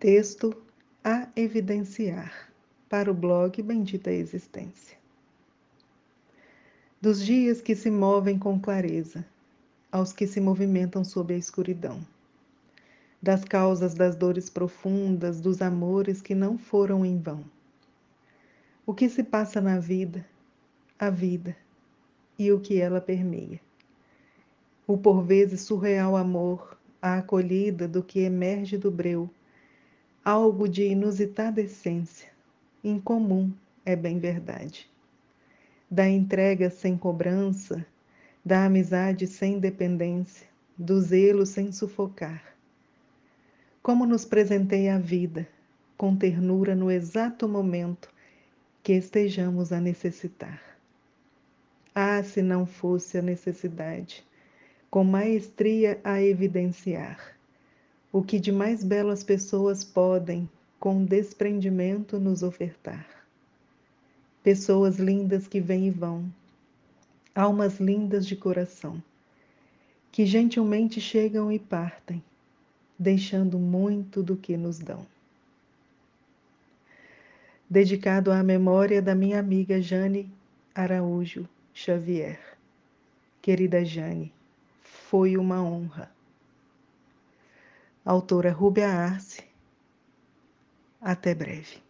Texto a evidenciar para o blog Bendita Existência. Dos dias que se movem com clareza, aos que se movimentam sob a escuridão. Das causas das dores profundas, dos amores que não foram em vão. O que se passa na vida, a vida e o que ela permeia. O por vezes surreal amor, a acolhida do que emerge do breu algo de inusitada essência, incomum, é bem verdade. Da entrega sem cobrança, da amizade sem dependência, do zelo sem sufocar. Como nos presenteia a vida, com ternura no exato momento que estejamos a necessitar. Ah, se não fosse a necessidade, com maestria a evidenciar o que de mais belo as pessoas podem, com desprendimento, nos ofertar. Pessoas lindas que vêm e vão, almas lindas de coração, que gentilmente chegam e partem, deixando muito do que nos dão. Dedicado à memória da minha amiga Jane Araújo Xavier. Querida Jane, foi uma honra. Autora Rúbia Arce. Até breve.